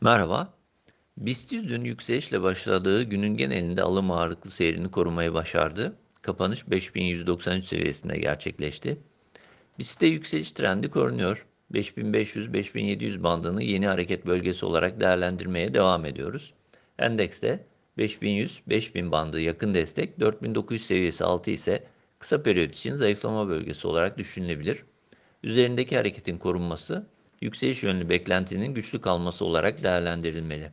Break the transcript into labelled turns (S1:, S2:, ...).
S1: Merhaba. BIST dün yükselişle başladığı günün genelinde alım ağırlıklı seyrini korumayı başardı. Kapanış 5193 seviyesinde gerçekleşti. BIST'te yükseliş trendi korunuyor. 5500-5700 bandını yeni hareket bölgesi olarak değerlendirmeye devam ediyoruz. Endekste 5100-5000 bandı yakın destek, 4900 seviyesi altı ise kısa periyot için zayıflama bölgesi olarak düşünülebilir. Üzerindeki hareketin korunması yükseliş yönlü beklentinin güçlü kalması olarak değerlendirilmeli.